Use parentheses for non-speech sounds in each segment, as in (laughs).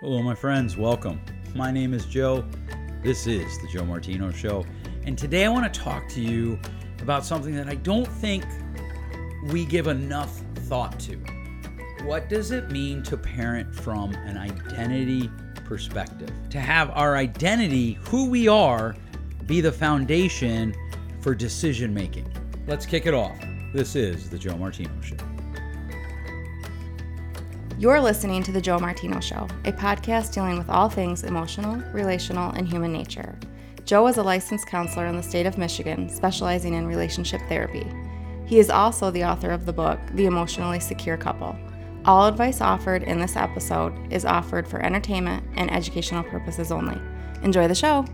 Hello, my friends. Welcome. My name is Joe. This is the Joe Martino Show. And today I want to talk to you about something that I don't think we give enough thought to. What does it mean to parent from an identity perspective? To have our identity, who we are, be the foundation for decision making. Let's kick it off. This is the Joe Martino Show. You're listening to The Joe Martino Show, a podcast dealing with all things emotional, relational, and human nature. Joe is a licensed counselor in the state of Michigan, specializing in relationship therapy. He is also the author of the book, The Emotionally Secure Couple. All advice offered in this episode is offered for entertainment and educational purposes only. Enjoy the show!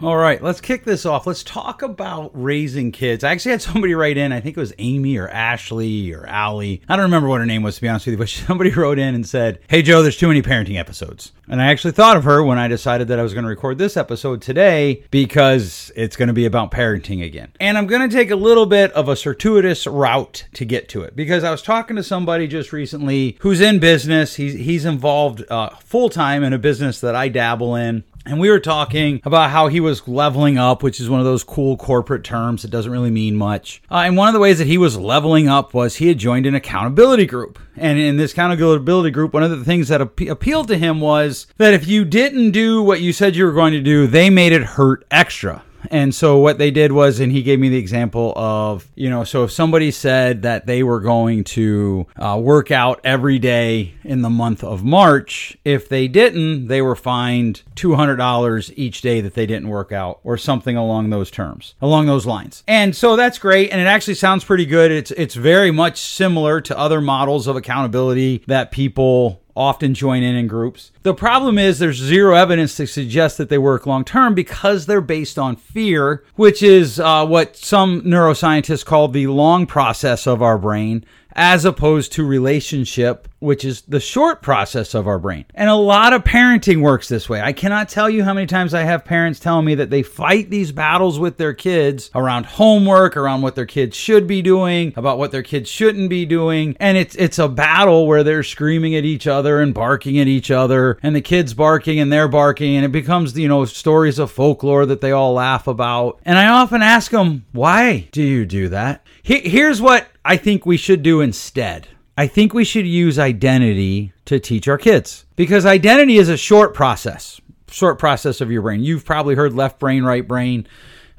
All right, let's kick this off. Let's talk about raising kids. I actually had somebody write in, I think it was Amy or Ashley or Allie. I don't remember what her name was, to be honest with you, but (laughs) somebody wrote in and said, Hey, Joe, there's too many parenting episodes. And I actually thought of her when I decided that I was going to record this episode today because it's going to be about parenting again. And I'm going to take a little bit of a circuitous route to get to it because I was talking to somebody just recently who's in business. He's, he's involved uh, full time in a business that I dabble in. And we were talking about how he was leveling up, which is one of those cool corporate terms that doesn't really mean much. Uh, and one of the ways that he was leveling up was he had joined an accountability group. And in this accountability group, one of the things that ap- appealed to him was that if you didn't do what you said you were going to do, they made it hurt extra. And so what they did was, and he gave me the example of, you know, so if somebody said that they were going to uh, work out every day in the month of March, if they didn't, they were fined $200 each day that they didn't work out or something along those terms, along those lines. And so that's great. And it actually sounds pretty good. It's, it's very much similar to other models of accountability that people often join in in groups. The problem is there's zero evidence to suggest that they work long term because they're based on fear, which is uh, what some neuroscientists call the long process of our brain, as opposed to relationship, which is the short process of our brain. And a lot of parenting works this way. I cannot tell you how many times I have parents tell me that they fight these battles with their kids around homework, around what their kids should be doing, about what their kids shouldn't be doing. And it's it's a battle where they're screaming at each other and barking at each other and the kids barking and they're barking and it becomes, you know, stories of folklore that they all laugh about. And I often ask them, "Why do you do that?" Here's what I think we should do instead. I think we should use identity to teach our kids because identity is a short process, short process of your brain. You've probably heard left brain, right brain.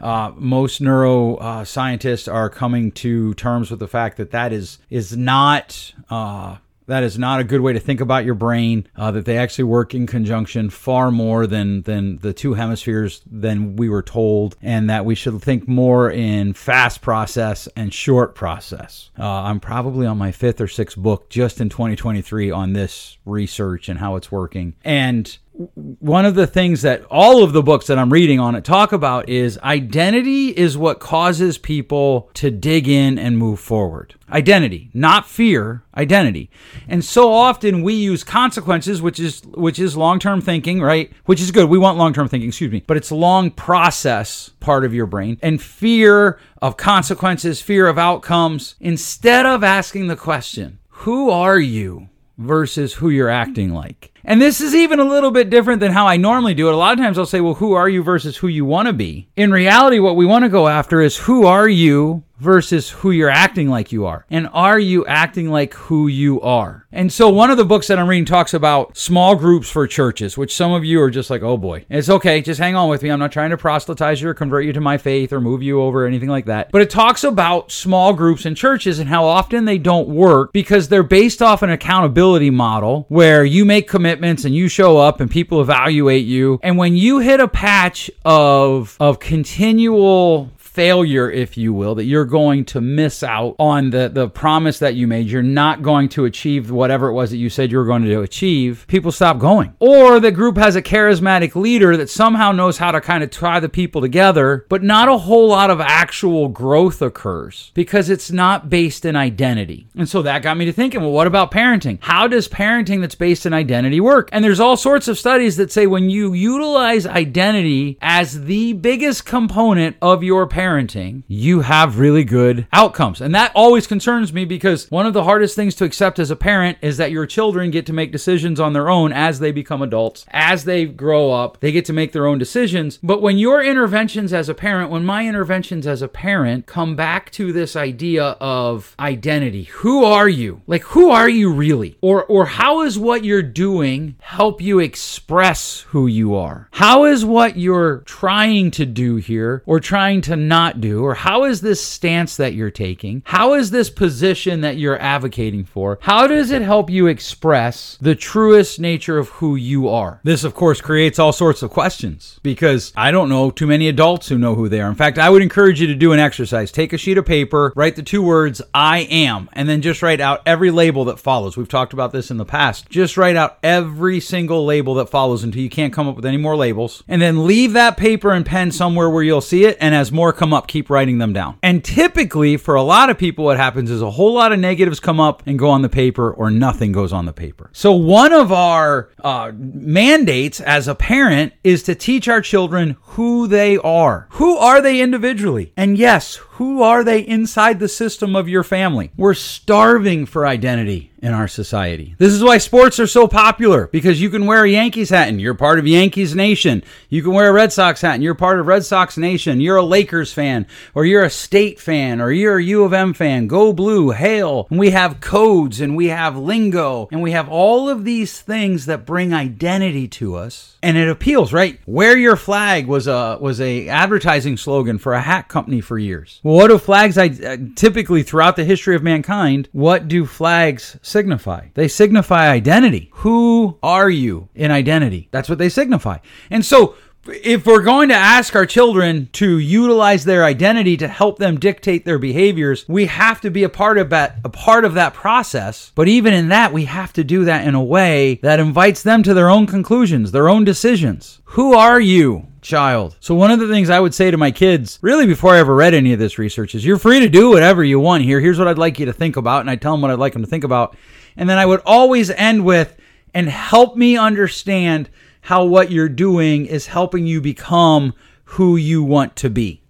Uh, most neuroscientists uh, are coming to terms with the fact that that is is not uh, that is not a good way to think about your brain. Uh, that they actually work in conjunction far more than than the two hemispheres than we were told, and that we should think more in fast process and short process. Uh, I'm probably on my fifth or sixth book just in 2023 on this research and how it's working, and one of the things that all of the books that I'm reading on it talk about is identity is what causes people to dig in and move forward. Identity, not fear, identity. And so often we use consequences, which is which is long-term thinking, right? Which is good. We want long-term thinking, excuse me, but it's long process part of your brain. And fear of consequences, fear of outcomes, instead of asking the question, who are you? Versus who you're acting like. And this is even a little bit different than how I normally do it. A lot of times I'll say, well, who are you versus who you want to be? In reality, what we want to go after is who are you versus who you're acting like you are. And are you acting like who you are? And so one of the books that I'm reading talks about small groups for churches, which some of you are just like, oh boy, it's okay. Just hang on with me. I'm not trying to proselytize you or convert you to my faith or move you over or anything like that. But it talks about small groups in churches and how often they don't work because they're based off an accountability model where you make commitments and you show up and people evaluate you. And when you hit a patch of, of continual failure, if you will, that you're going to miss out on the, the promise that you made. You're not going to achieve whatever it was that you said you were going to achieve. People stop going. Or the group has a charismatic leader that somehow knows how to kind of tie the people together, but not a whole lot of actual growth occurs because it's not based in identity. And so that got me to thinking, well, what about parenting? How does parenting that's based in identity work? And there's all sorts of studies that say when you utilize identity as the biggest component of your parenting, parenting, you have really good outcomes. And that always concerns me because one of the hardest things to accept as a parent is that your children get to make decisions on their own as they become adults, as they grow up, they get to make their own decisions. But when your interventions as a parent, when my interventions as a parent come back to this idea of identity, who are you? Like who are you really? Or or how is what you're doing help you express who you are? How is what you're trying to do here or trying to not do? Or how is this stance that you're taking? How is this position that you're advocating for? How does it help you express the truest nature of who you are? This, of course, creates all sorts of questions because I don't know too many adults who know who they are. In fact, I would encourage you to do an exercise. Take a sheet of paper, write the two words, I am, and then just write out every label that follows. We've talked about this in the past. Just write out every single label that follows until you can't come up with any more labels. And then leave that paper and pen somewhere where you'll see it. And as more come up, keep writing them down. And typically, for a lot of people, what happens is a whole lot of negatives come up and go on the paper, or nothing goes on the paper. So, one of our uh, mandates as a parent is to teach our children who they are. Who are they individually? And yes, who are they inside the system of your family? We're starving for identity in our society. This is why sports are so popular because you can wear a Yankees hat and you're part of Yankees Nation. You can wear a Red Sox hat and you're part of Red Sox Nation. You're a Lakers fan or you're a state fan or you're a U of M fan. Go blue, hail. And we have codes and we have lingo and we have all of these things that bring identity to us and it appeals, right? Wear your flag was a was a advertising slogan for a hat company for years. What do flags I uh, typically throughout the history of mankind, what do flags signify? They signify identity. Who are you in identity? That's what they signify. And so if we're going to ask our children to utilize their identity to help them dictate their behaviors, we have to be a part of that a part of that process. But even in that, we have to do that in a way that invites them to their own conclusions, their own decisions. Who are you? Child. So, one of the things I would say to my kids, really before I ever read any of this research, is you're free to do whatever you want here. Here's what I'd like you to think about. And I tell them what I'd like them to think about. And then I would always end with, and help me understand how what you're doing is helping you become who you want to be.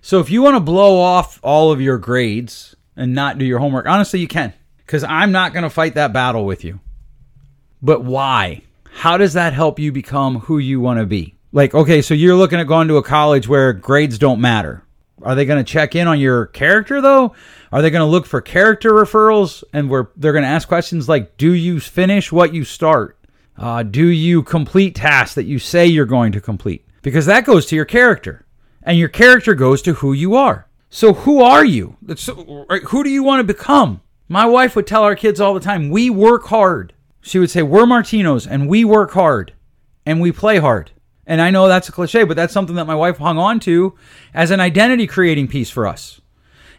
So if you want to blow off all of your grades and not do your homework, honestly, you can, because I'm not going to fight that battle with you. But why? How does that help you become who you want to be? Like, okay, so you're looking at going to a college where grades don't matter. Are they going to check in on your character though? Are they going to look for character referrals and where they're going to ask questions like, do you finish what you start? Uh, do you complete tasks that you say you're going to complete? Because that goes to your character, and your character goes to who you are. So, who are you? Who do you want to become? My wife would tell our kids all the time, we work hard. She would say, We're Martinos, and we work hard, and we play hard. And I know that's a cliche, but that's something that my wife hung on to as an identity creating piece for us.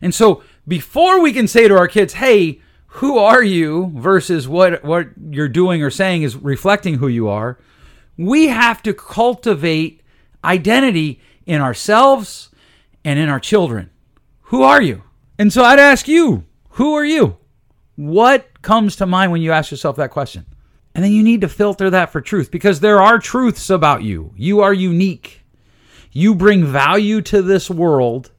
And so, before we can say to our kids, Hey, who are you versus what what you're doing or saying is reflecting who you are we have to cultivate identity in ourselves and in our children. Who are you? And so i'd ask you who are you? What comes to mind when you ask yourself that question and then you need to filter that for truth because there are truths about you you are unique you bring value to this world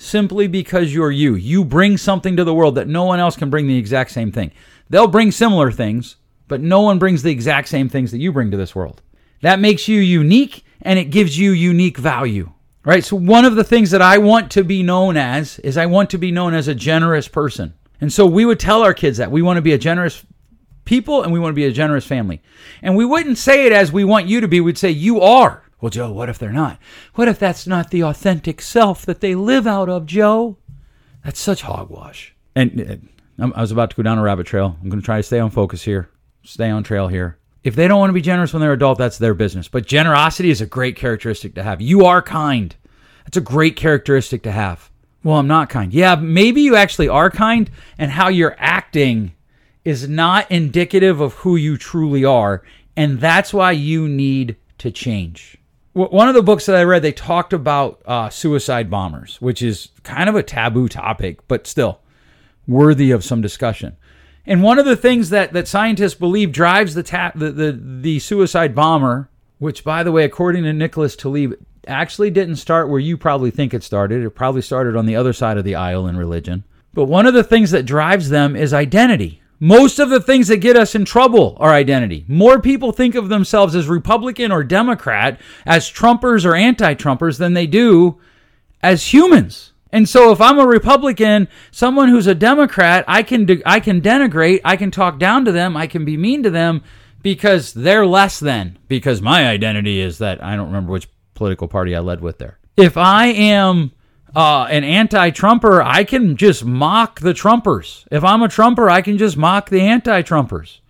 simply because you're you. You bring something to the world that no one else can bring the exact same thing. They'll bring similar things, but no one brings the exact same things that you bring to this world. That makes you unique and it gives you unique value. Right? So one of the things that I want to be known as is I want to be known as a generous person. And so we would tell our kids that we want to be a generous people and we want to be a generous family. And we wouldn't say it as we want you to be, we'd say you are. Well, Joe, what if they're not? What if that's not the authentic self that they live out of, Joe? That's such hogwash. And uh, I was about to go down a rabbit trail. I'm going to try to stay on focus here, stay on trail here. If they don't want to be generous when they're adult, that's their business. But generosity is a great characteristic to have. You are kind. That's a great characteristic to have. Well, I'm not kind. Yeah, maybe you actually are kind, and how you're acting is not indicative of who you truly are. And that's why you need to change one of the books that I read, they talked about uh, suicide bombers, which is kind of a taboo topic, but still worthy of some discussion. And one of the things that, that scientists believe drives the, ta- the, the, the suicide bomber, which, by the way, according to Nicholas Taleb, actually didn't start where you probably think it started. It probably started on the other side of the aisle in religion. But one of the things that drives them is identity. Most of the things that get us in trouble are identity. More people think of themselves as Republican or Democrat, as Trumpers or anti Trumpers, than they do as humans. And so if I'm a Republican, someone who's a Democrat, I can de- I can denigrate, I can talk down to them, I can be mean to them because they're less than because my identity is that I don't remember which political party I led with there. If I am uh, an anti-Trumper, I can just mock the Trumpers. If I'm a Trumper, I can just mock the anti-Trumpers.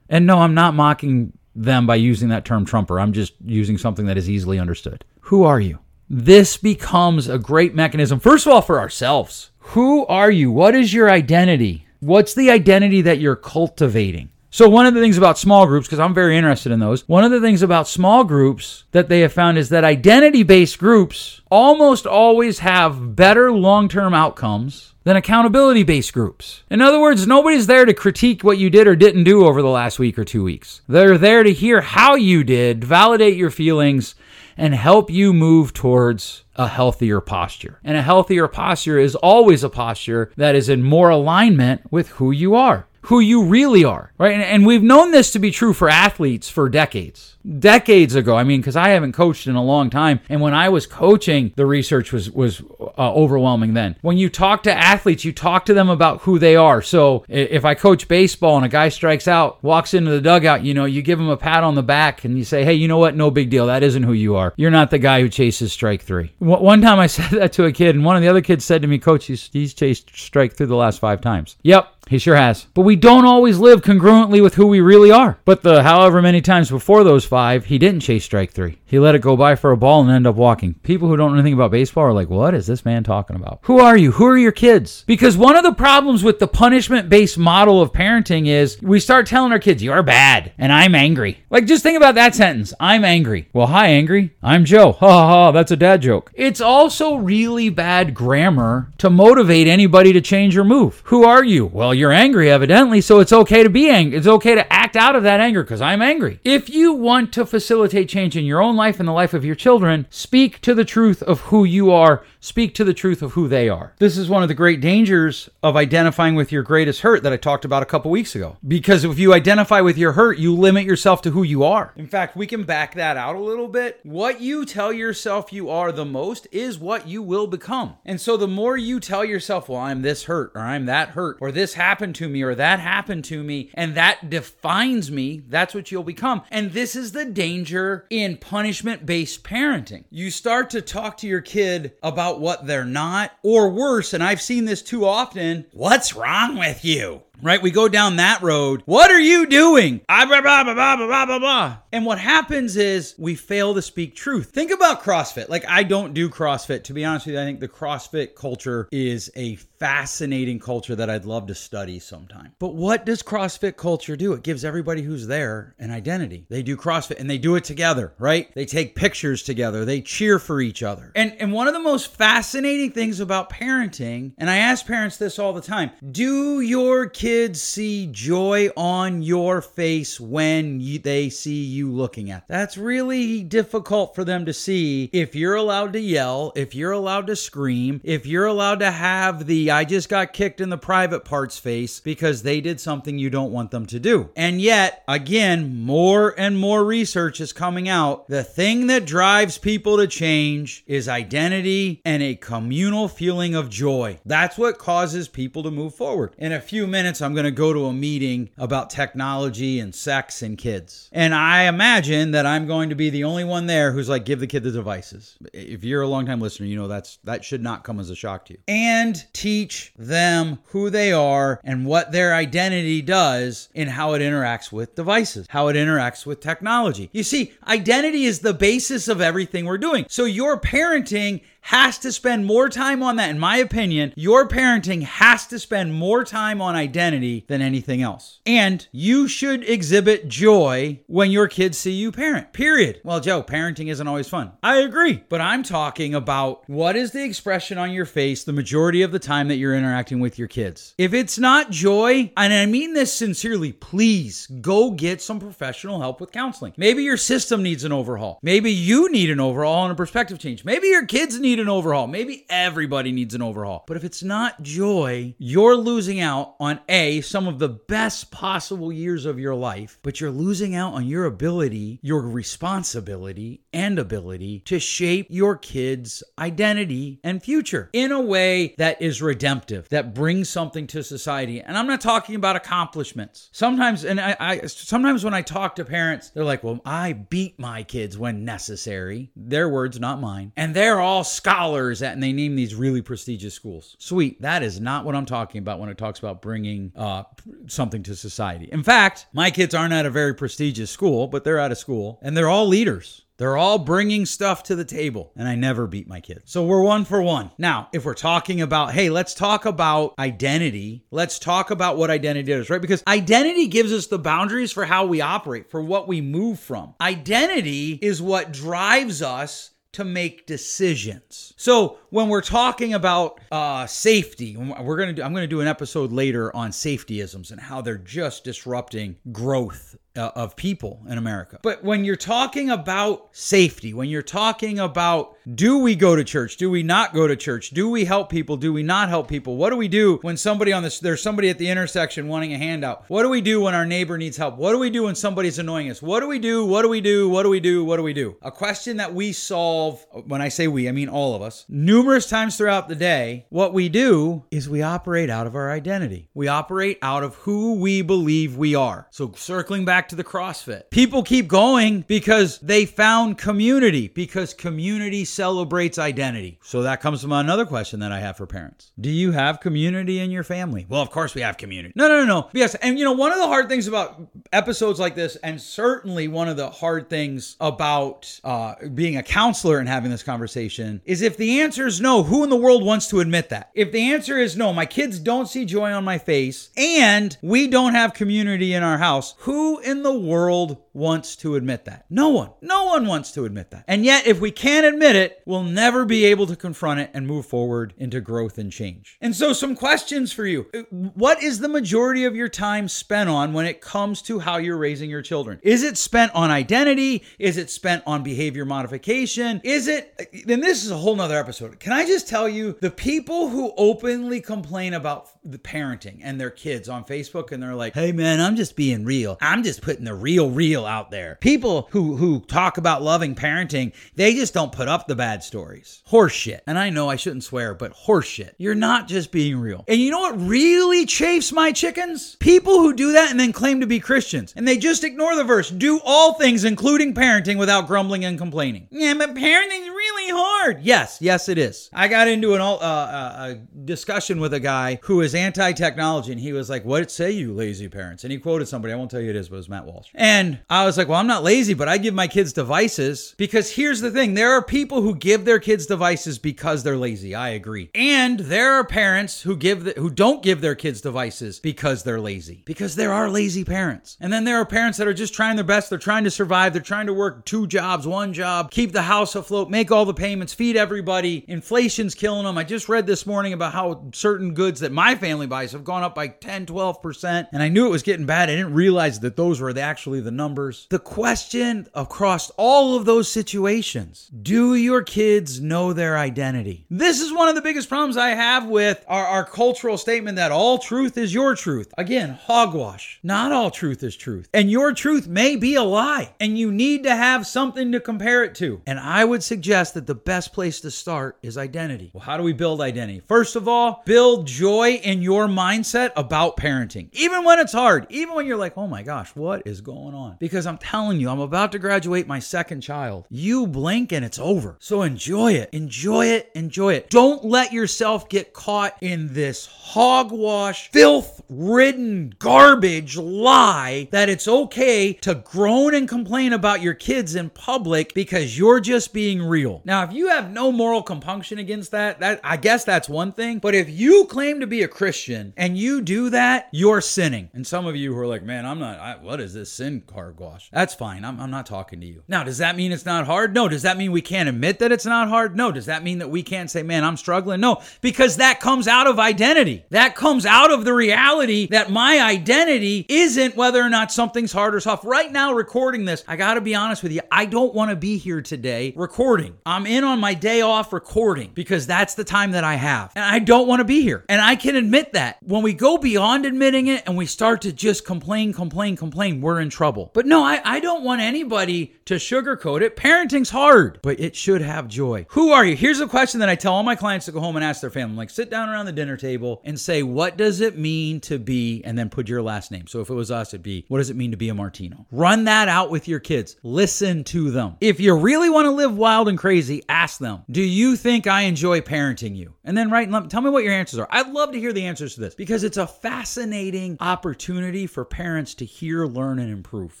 And no, I'm not mocking them by using that term Trumper. I'm just using something that is easily understood. Who are you? This becomes a great mechanism, first of all, for ourselves. Who are you? What is your identity? What's the identity that you're cultivating? So, one of the things about small groups, because I'm very interested in those, one of the things about small groups that they have found is that identity based groups almost always have better long term outcomes than accountability based groups. In other words, nobody's there to critique what you did or didn't do over the last week or two weeks. They're there to hear how you did, validate your feelings, and help you move towards a healthier posture. And a healthier posture is always a posture that is in more alignment with who you are who you really are, right? And, and, we've known this to be true for athletes for decades. Decades ago, I mean, because I haven't coached in a long time, and when I was coaching, the research was was uh, overwhelming. Then, when you talk to athletes, you talk to them about who they are. So, if I coach baseball and a guy strikes out, walks into the dugout, you know, you give him a pat on the back and you say, "Hey, you know what? No big deal. That isn't who you are. You're not the guy who chases strike three. One time, I (laughs) said that to a kid, and one of the other kids said to me, "Coach, he's, he's chased strike through the last five times." Yep, he sure has. But we don't always live congruently with who we really are. But the however many times before those five, he didn't chase strike three. He let it go by for a ball and end up walking. People who don't know anything about baseball are like, what is this man talking about? Who are you? Who are your kids? Because one of the problems with the punishment based model of parenting is we start telling our kids, you're bad and I'm angry. Like, just think about that sentence I'm angry. Well, hi, angry. I'm Joe. Ha ha ha. That's a dad joke. It's also really bad grammar to motivate anybody to change or move. Who are you? Well, you're angry, evidently, so it's okay to be angry. It's okay to act out of that anger because I'm angry. If you want to facilitate change in your own life and the life of your children, speak to the truth of who you are, speak to the truth of who they are. This is one of the great dangers of identifying with your greatest hurt that I talked about a couple weeks ago. Because if you identify with your hurt, you limit yourself to who you are. In fact, we can back that out a little bit. What you tell yourself you are the most is what you will become. And so the more you tell yourself, well, I'm this hurt, or I'm that hurt, or this happened to me, or that happened to me, and that defines me, that's what you'll become. And this is the danger in punishment based parenting. You start to talk to your kid about what they're not, or worse, and I've seen this too often what's wrong with you? right? We go down that road. What are you doing? Ah, blah, blah, blah, blah, blah, blah, blah. And what happens is we fail to speak truth. Think about CrossFit. Like, I don't do CrossFit. To be honest with you, I think the CrossFit culture is a fascinating culture that I'd love to study sometime. But what does CrossFit culture do? It gives everybody who's there an identity. They do CrossFit and they do it together, right? They take pictures together, they cheer for each other. And, and one of the most fascinating things about parenting, and I ask parents this all the time do your kids see joy on your face when you, they see you looking at. Them. That's really difficult for them to see if you're allowed to yell, if you're allowed to scream, if you're allowed to have the I just got kicked in the private parts face because they did something you don't want them to do. And yet, again, more and more research is coming out. The thing that drives people to change is identity and a communal feeling of joy. That's what causes people to move forward. In a few minutes, I'm going to go to a meeting about technology and sex and kids. And I imagine that I'm going to be the only one there who's like, give the kid the devices. If you're a longtime listener, you know that's that should not come as a shock to you. And teach them who they are and what their identity does in how it interacts with devices, how it interacts with technology. You see, identity is the basis of everything we're doing. So your parenting has to spend more time on that. In my opinion, your parenting has to spend more time on identity than anything else. And you should exhibit joy when your kids see you parent, period. Well, Joe, parenting isn't always fun. I agree. But I'm talking about what is the expression on your face the majority of the time that you're interacting with your kids. If it's not joy, and I mean this sincerely, please go get some professional help with counseling. Maybe your system needs an overhaul. Maybe you need an overhaul and a perspective change. Maybe your kids need an overhaul. Maybe everybody needs an overhaul. But if it's not joy, you're losing out on A, some of the best possible years of your life, but you're losing out on your ability, your responsibility, and ability to shape your kids' identity and future in a way that is redemptive, that brings something to society. And I'm not talking about accomplishments. Sometimes, and I, I sometimes when I talk to parents, they're like, well, I beat my kids when necessary. Their words, not mine. And they're all scholars at, and they name these really prestigious schools. Sweet. That is not what I'm talking about when it talks about bringing uh, something to society. In fact, my kids aren't at a very prestigious school, but they're at a school and they're all leaders. They're all bringing stuff to the table, and I never beat my kids. So we're one for one. Now, if we're talking about, hey, let's talk about identity, let's talk about what identity is, right? Because identity gives us the boundaries for how we operate, for what we move from. Identity is what drives us to make decisions. So when we're talking about uh, safety, we're gonna do, I'm gonna do an episode later on safetyisms and how they're just disrupting growth uh, of people in America. But when you're talking about safety, when you're talking about do we go to church, do we not go to church, do we help people, do we not help people, what do we do when somebody on this there's somebody at the intersection wanting a handout? What do we do when our neighbor needs help? What do we do when somebody's annoying us? What do we do? What do we do? What do we do? What do we do? A question that we solve when I say we, I mean all of us, numerous times throughout the day. What we do is we operate out of our identity. We operate out of who we believe we are. So circling back back to the CrossFit. People keep going because they found community, because community celebrates identity. So that comes from another question that I have for parents. Do you have community in your family? Well, of course we have community. No, no, no, no. Yes. And you know, one of the hard things about episodes like this, and certainly one of the hard things about uh, being a counselor and having this conversation, is if the answer is no, who in the world wants to admit that? If the answer is no, my kids don't see joy on my face, and we don't have community in our house, who in in the world wants to admit that? No one. No one wants to admit that. And yet, if we can't admit it, we'll never be able to confront it and move forward into growth and change. And so, some questions for you. What is the majority of your time spent on when it comes to how you're raising your children? Is it spent on identity? Is it spent on behavior modification? Is it, then this is a whole nother episode. Can I just tell you the people who openly complain about the parenting and their kids on Facebook and they're like, hey man, I'm just being real. I'm just putting the real real out there. People who who talk about loving parenting, they just don't put up the bad stories. Horseshit. And I know I shouldn't swear, but horseshit. You're not just being real. And you know what really chafes my chickens? People who do that and then claim to be Christians. And they just ignore the verse. Do all things, including parenting, without grumbling and complaining. Yeah, but parenting's really hard. Yes, yes, it is. I got into an uh, uh, a discussion with a guy who is anti-technology, and he was like, "What say you, lazy parents?" And he quoted somebody. I won't tell you it is, but it was Matt Walsh. And I was like, "Well, I'm not lazy, but I give my kids devices because here's the thing: there are people who give their kids devices because they're lazy. I agree, and there are parents who give the, who don't give their kids devices because they're lazy. Because there are lazy parents, and then there are parents that are just trying their best. They're trying to survive. They're trying to work two jobs, one job, keep the house afloat, make all the payments, feed everybody. Inflation's killing them. I just read this morning about how certain goods that my family buys have gone up by 10, 12%. And I knew it was getting bad. I didn't realize that those were actually the numbers. The question across all of those situations do your kids know their identity? This is one of the biggest problems I have with our, our cultural statement that all truth is your truth. Again, hogwash. Not all truth is truth. And your truth may be a lie. And you need to have something to compare it to. And I would suggest that the best place to start is identity. Well, how do we build identity? First of all, build joy in your mindset about parenting. Even when it's hard, even when you're like, oh my gosh, what is going on? Because I'm telling you, I'm about to graduate my second child. You blink and it's over. So enjoy it. Enjoy it. Enjoy it. Don't let yourself get caught in this hogwash, filth ridden garbage lie that it's okay to groan and complain about your kids in public because you're just being real. Now, if you have no moral compunction against that, that I guess that's one thing. But if you claim to be a Christian and you do that, you're sinning. And some of you who are like, man, I'm not, I, what is this sin Gwash? That's fine. I'm, I'm not talking to you. Now, does that mean it's not hard? No. Does that mean we can't admit that it's not hard? No. Does that mean that we can't say, man, I'm struggling? No, because that comes out of identity. That comes out of the reality that my identity isn't whether or not something's hard or soft. Right now, recording this, I got to be honest with you, I don't want to be here today recording. I'm in on my day off recording because that's the time that I have. And I don't want to be here. And I can admit that. When we go beyond admitting it and we start to just complain, complain, complain, we're in trouble. But no, I, I don't want anybody to sugarcoat it. Parenting's hard, but it should have joy. Who are you? Here's a question that I tell all my clients to go home and ask their family. Like, sit down around the dinner table and say, what does it mean to be, and then put your last name. So if it was us, it'd be, what does it mean to be a Martino? Run that out with your kids. Listen to them. If you really want to live wild and crazy, ask them, do you think I enjoy parenting you? And then write, and tell me what your answers are. I'd love to hear the answers to this because it's a fascinating opportunity for parents to hear, learn, and improve.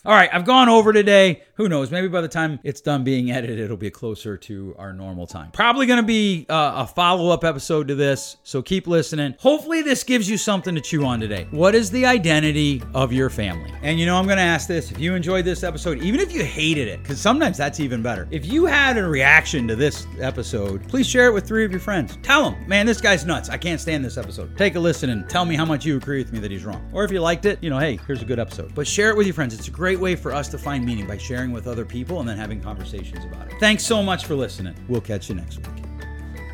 All right, I've gone over today. Who knows? Maybe by the time it's done being edited, it'll be closer to our normal time. Probably going to be uh, a follow up episode to this, so keep listening. Hopefully, this gives you something to chew on today. What is the identity of your family? And you know, I'm going to ask this if you enjoyed this episode, even if you hated it, because sometimes that's even better. If you had a reaction to this episode, please share it with three of your friends. Tell them, man, this guy's nuts. I can't stand this episode. Take a listen and tell me how much you agree with me that he's wrong. Or if you liked it, you know, hey, here's a good episode. But share it with your friends. It's a great way for us to find meaning by sharing with other people and then having conversations about it. Thanks so much for listening. We'll catch you next week.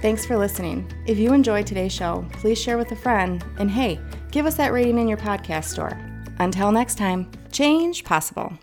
Thanks for listening. If you enjoyed today's show, please share with a friend. And hey, give us that rating in your podcast store. Until next time, change possible.